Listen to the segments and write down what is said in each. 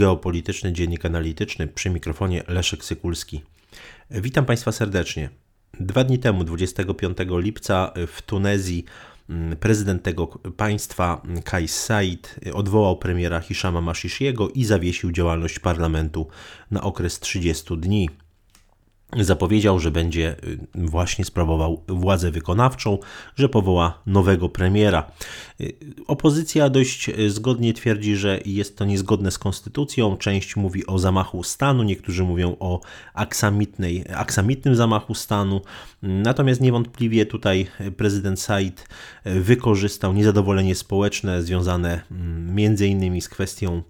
geopolityczny dziennik analityczny przy mikrofonie Leszek Sykulski. Witam Państwa serdecznie. Dwa dni temu, 25 lipca, w Tunezji mm, prezydent tego państwa, Kais Said, odwołał premiera Hishama Mashishiego i zawiesił działalność parlamentu na okres 30 dni zapowiedział, że będzie y, właśnie sprawował władzę wykonawczą, że powoła nowego premiera. Y, opozycja dość y, zgodnie twierdzi, że jest to niezgodne z konstytucją. Część mówi o zamachu stanu, niektórzy mówią o aksamitnej, aksamitnym zamachu stanu. Natomiast niewątpliwie tutaj prezydent Said wykorzystał niezadowolenie społeczne związane mm, innymi z kwestią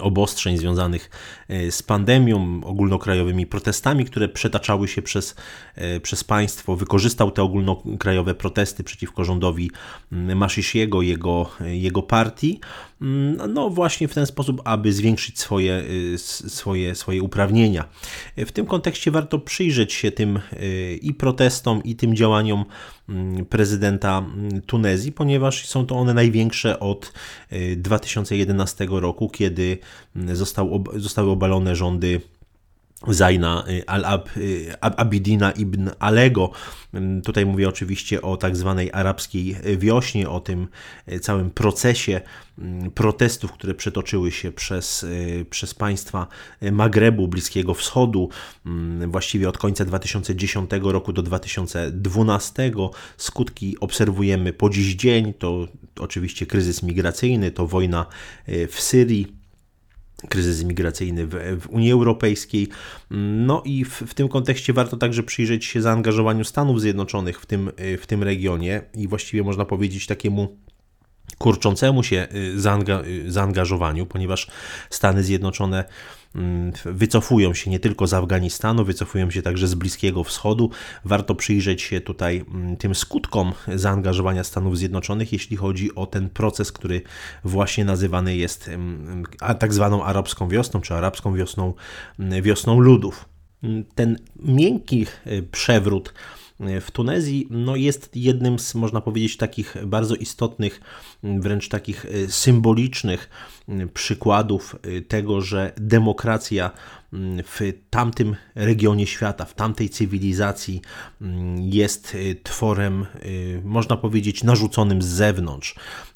obostrzeń związanych e, z pandemią, ogólnokrajowymi protestami, które przetaczały się przez, e, przez państwo. Wykorzystał te ogólnokrajowe protesty przeciwko rządowi mm, Mashishiego, jego, jego partii, mm, no właśnie w ten sposób, aby zwiększyć swoje, e, swoje, swoje uprawnienia. W tym kontekście warto przyjrzeć się tym i protestom, i tym działaniom Mm, prezydenta mm, Tunezji, ponieważ są to one największe od 2011 y, roku, kiedy mm, został, zostały obalone rządy Zaina y, al-Abidina y, ibn Alego. Tutaj mówię oczywiście o tak zwanej arabskiej wiośnie, o tym y, całym procesie protestów, które przetoczyły się przez, przez państwa Magrebu, Bliskiego Wschodu, właściwie od końca 2010 roku do 2012. Skutki obserwujemy po dziś dzień. To oczywiście kryzys migracyjny, to wojna w Syrii kryzys migracyjny w, w, Unii Europejskiej. No i w, w, tym kontekście warto także przyjrzeć się zaangażowaniu Stanów Zjednoczonych w tym, w tym regionie i właściwie można powiedzieć takiemu kurczącemu się y, zaanga y, zaangażowaniu, ponieważ Stany Zjednoczone wycofują się nie tylko z Afganistanu, wycofują się także z Bliskiego Wschodu. Warto przyjrzeć się tutaj mm, tym skutkom zaangażowania Stanów Zjednoczonych, jeśli chodzi o ten proces, który właśnie nazywany jest mm, tak zwaną arabską wiosną, czy arabską wiosną, wiosną ludów. Ten miękki y, przewrót w Tunezji. No jest jednym z, można powiedzieć, takich bardzo istotnych, wręcz takich e, symbolicznych przykładów e, tego, że demokracja w tamtym regionie świata, w tamtej cywilizacji jest e, tworem, można powiedzieć, narzuconym z zewnątrz.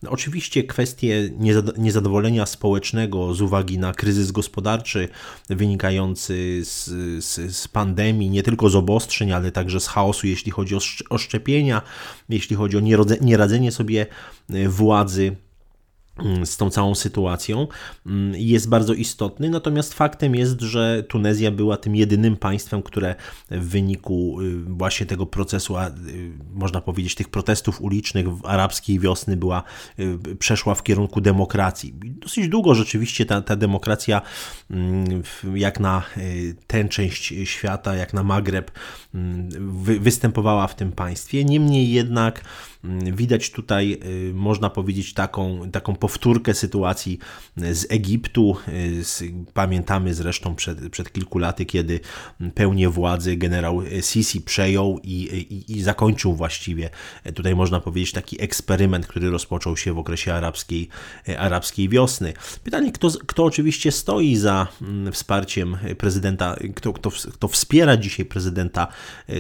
Oczywiście kwestie niezadowolenia społecznego z uwagi na kryzys gospodarczy wynikający z, z, z pandemii, nie tylko z obostrzeń, ale także z chaosu, jeśli chodzi o, o szczepienia, jeśli chodzi o nieradzenie sobie władzy Mm, z tą całą sytuacją mm, jest bardzo istotny, natomiast faktem jest, że Tunezja była tym jedynym państwem, które w wyniku y, właśnie tego procesu, y, można powiedzieć, tych protestów ulicznych w arabskiej wiosny była, y, przeszła w kierunku demokracji. Dosyć długo rzeczywiście ta, ta demokracja, mm, jak na tę część świata, jak na Magreb, występowała w tym państwie. Niemniej jednak widać tutaj, można powiedzieć, taką, taką powtórkę sytuacji z Egiptu. Pamiętamy zresztą przed, przed kilku laty, kiedy pełnię władzy generał Sisi przejął i, i, i zakończył właściwie, tutaj można powiedzieć, taki eksperyment, który rozpoczął się w okresie arabskiej, arabskiej wiosny. Pytanie, kto, kto oczywiście stoi za mm, wsparciem prezydenta, kto, kto, kto wspiera dzisiaj prezydenta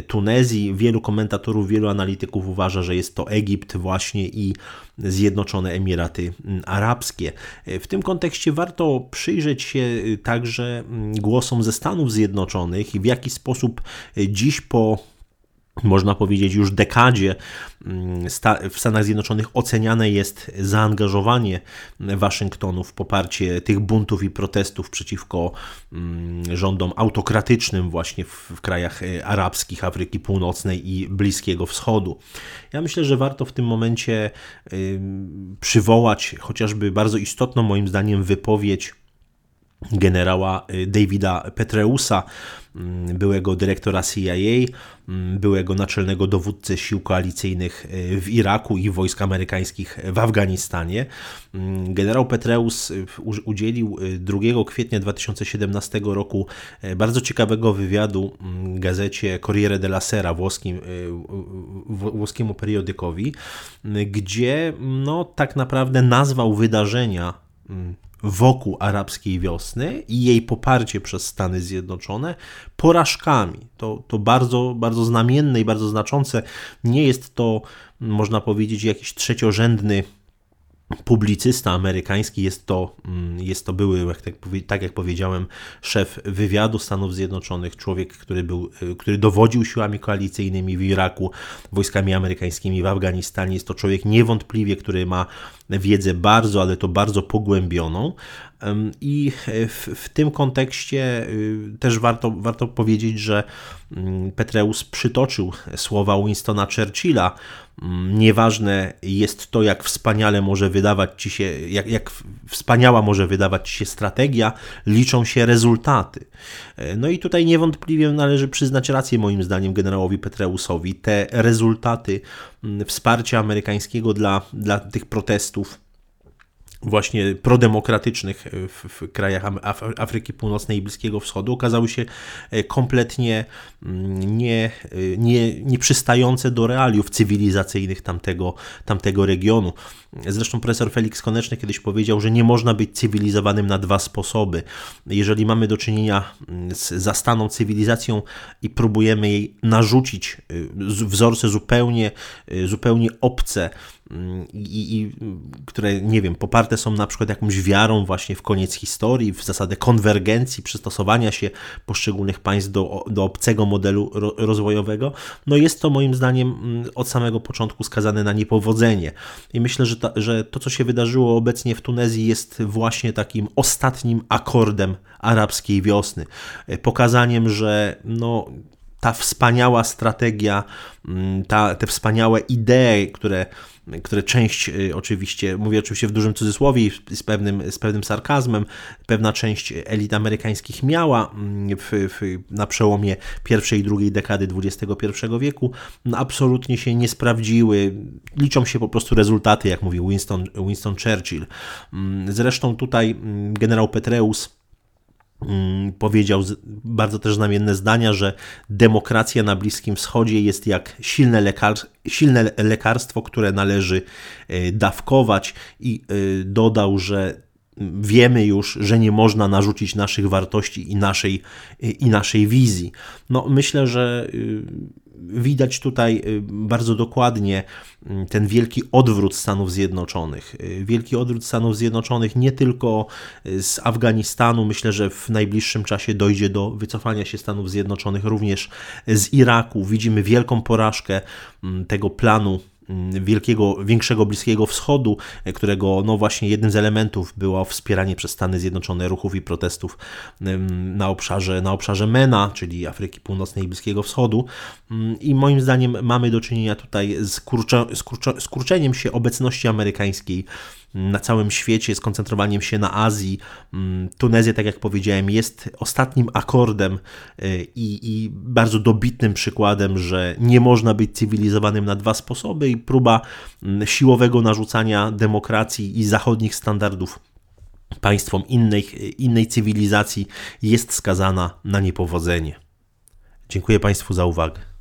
Tunezji. Wielu komentatorów, wielu analityków uważa, że jest to Egipt właśnie i Zjednoczone Emiraty Arabskie. W tym kontekście warto przyjrzeć się także głosom ze Stanów Zjednoczonych i w jaki sposób dziś po można powiedzieć, już dekadzie mm, w Stanach Zjednoczonych oceniane jest zaangażowanie Waszyngtonu w poparcie tych buntów i protestów przeciwko mm, rządom autokratycznym właśnie w, krajach e, arabskich, Afryki Północnej i Bliskiego Wschodu. Ja myślę, że warto w tym momencie przywołać chociażby bardzo istotną moim zdaniem wypowiedź generała y, Davida Petreusa, mm, byłego dyrektora CIA, mm, byłego naczelnego dowódcy sił koalicyjnych y, w Iraku i wojsk amerykańskich w Afganistanie. Mm, generał Petreus y, udzielił 2 kwietnia 2017 roku bardzo ciekawego wywiadu gazecie Corriere della Sera, włoskim, włoskiemu periodykowi, gdzie no, tak naprawdę nazwał wydarzenia wokół arabskiej wiosny i jej poparcie przez Stany Zjednoczone porażkami. To, to bardzo, bardzo znamienne i bardzo znaczące. Nie jest to, można powiedzieć, jakiś trzeciorzędny publicysta amerykański, jest to, mm, jest to były, tak, tak jak powiedziałem, szef wywiadu Stanów Zjednoczonych, człowiek, który, był, y, który dowodził siłami koalicyjnymi w Iraku, wojskami amerykańskimi w Afganistanie. Jest to człowiek niewątpliwie, który ma wiedzę bardzo, ale to bardzo pogłębioną. I w, w, tym kontekście y, też warto, warto powiedzieć, że mm, Petreus przytoczył słowa Winstona Churchilla. Mm, nieważne jest to, jak wspaniale może wydawać ci się, jak, jak wspaniała może wydawać ci się strategia, liczą się rezultaty. E, no i tutaj niewątpliwie należy przyznać rację moim zdaniem generałowi Petreusowi. Te rezultaty mm, wsparcia amerykańskiego dla, dla tych protestów właśnie prodemokratycznych w, w krajach Afryki Północnej i Bliskiego Wschodu okazały się e, kompletnie mm, nie, e, nie, nieprzystające do realiów cywilizacyjnych tamtego, tamtego regionu. Zresztą profesor Felix Koneczny kiedyś powiedział, że nie można być cywilizowanym na dwa sposoby. Jeżeli mamy do czynienia mm, z zastaną cywilizacją i próbujemy jej narzucić wzorce zupełnie, zupełnie obce, i, i, które, nie wiem, poparte są na przykład jakąś wiarą właśnie w koniec historii, w zasadę konwergencji, przystosowania się poszczególnych państw do, do obcego modelu ro, rozwojowego, no jest to moim zdaniem mm, od samego początku skazane na niepowodzenie. I myślę, że, ta, że to, co się wydarzyło obecnie w Tunezji, jest właśnie takim ostatnim akordem arabskiej wiosny. Pokazaniem, że no, ta wspaniała strategia, mm, ta, te wspaniałe idee, które które część y, oczywiście, mówię oczywiście w dużym cudzysłowie z pewnym, z pewnym sarkazmem, pewna część elit amerykańskich miała mm, w, w, na przełomie pierwszej i drugiej dekady XXI wieku, no absolutnie się nie sprawdziły. Liczą się po prostu rezultaty, jak mówił Winston, Winston Churchill. Mm, zresztą tutaj generał Petreus powiedział bardzo też znamienne zdania, że demokracja na Bliskim Wschodzie jest jak silne, lekar silne lekarstwo, które należy e, dawkować i e, dodał, że wiemy już, że nie można narzucić naszych wartości i naszej, i naszej wizji. No, myślę, że y, widać tutaj y, bardzo dokładnie y, ten wielki odwrót Stanów Zjednoczonych. Wielki odwrót Stanów Zjednoczonych nie tylko z Afganistanu, myślę, że w najbliższym czasie dojdzie do wycofania się Stanów Zjednoczonych również z Iraku. Widzimy wielką porażkę tego planu Mm, wielkiego, większego Bliskiego Wschodu, e, którego no właśnie jednym z elementów było wspieranie przez Stany Zjednoczone ruchów i protestów na obszarze, na obszarze MENA, czyli Afryki Północnej i Bliskiego Wschodu. Mm, I moim zdaniem mamy do czynienia tutaj z, kurcza, z, kurcza, z kurczeniem się obecności amerykańskiej na całym świecie, skoncentrowaniem się na Azji. Mm, Tunezja, tak jak powiedziałem, jest ostatnim akordem y, i, i, bardzo dobitnym przykładem, że nie można być cywilizowanym na dwa sposoby i próba mm, siłowego narzucania demokracji i zachodnich standardów państwom innej, innej cywilizacji jest skazana na niepowodzenie. Dziękuję Państwu za uwagę.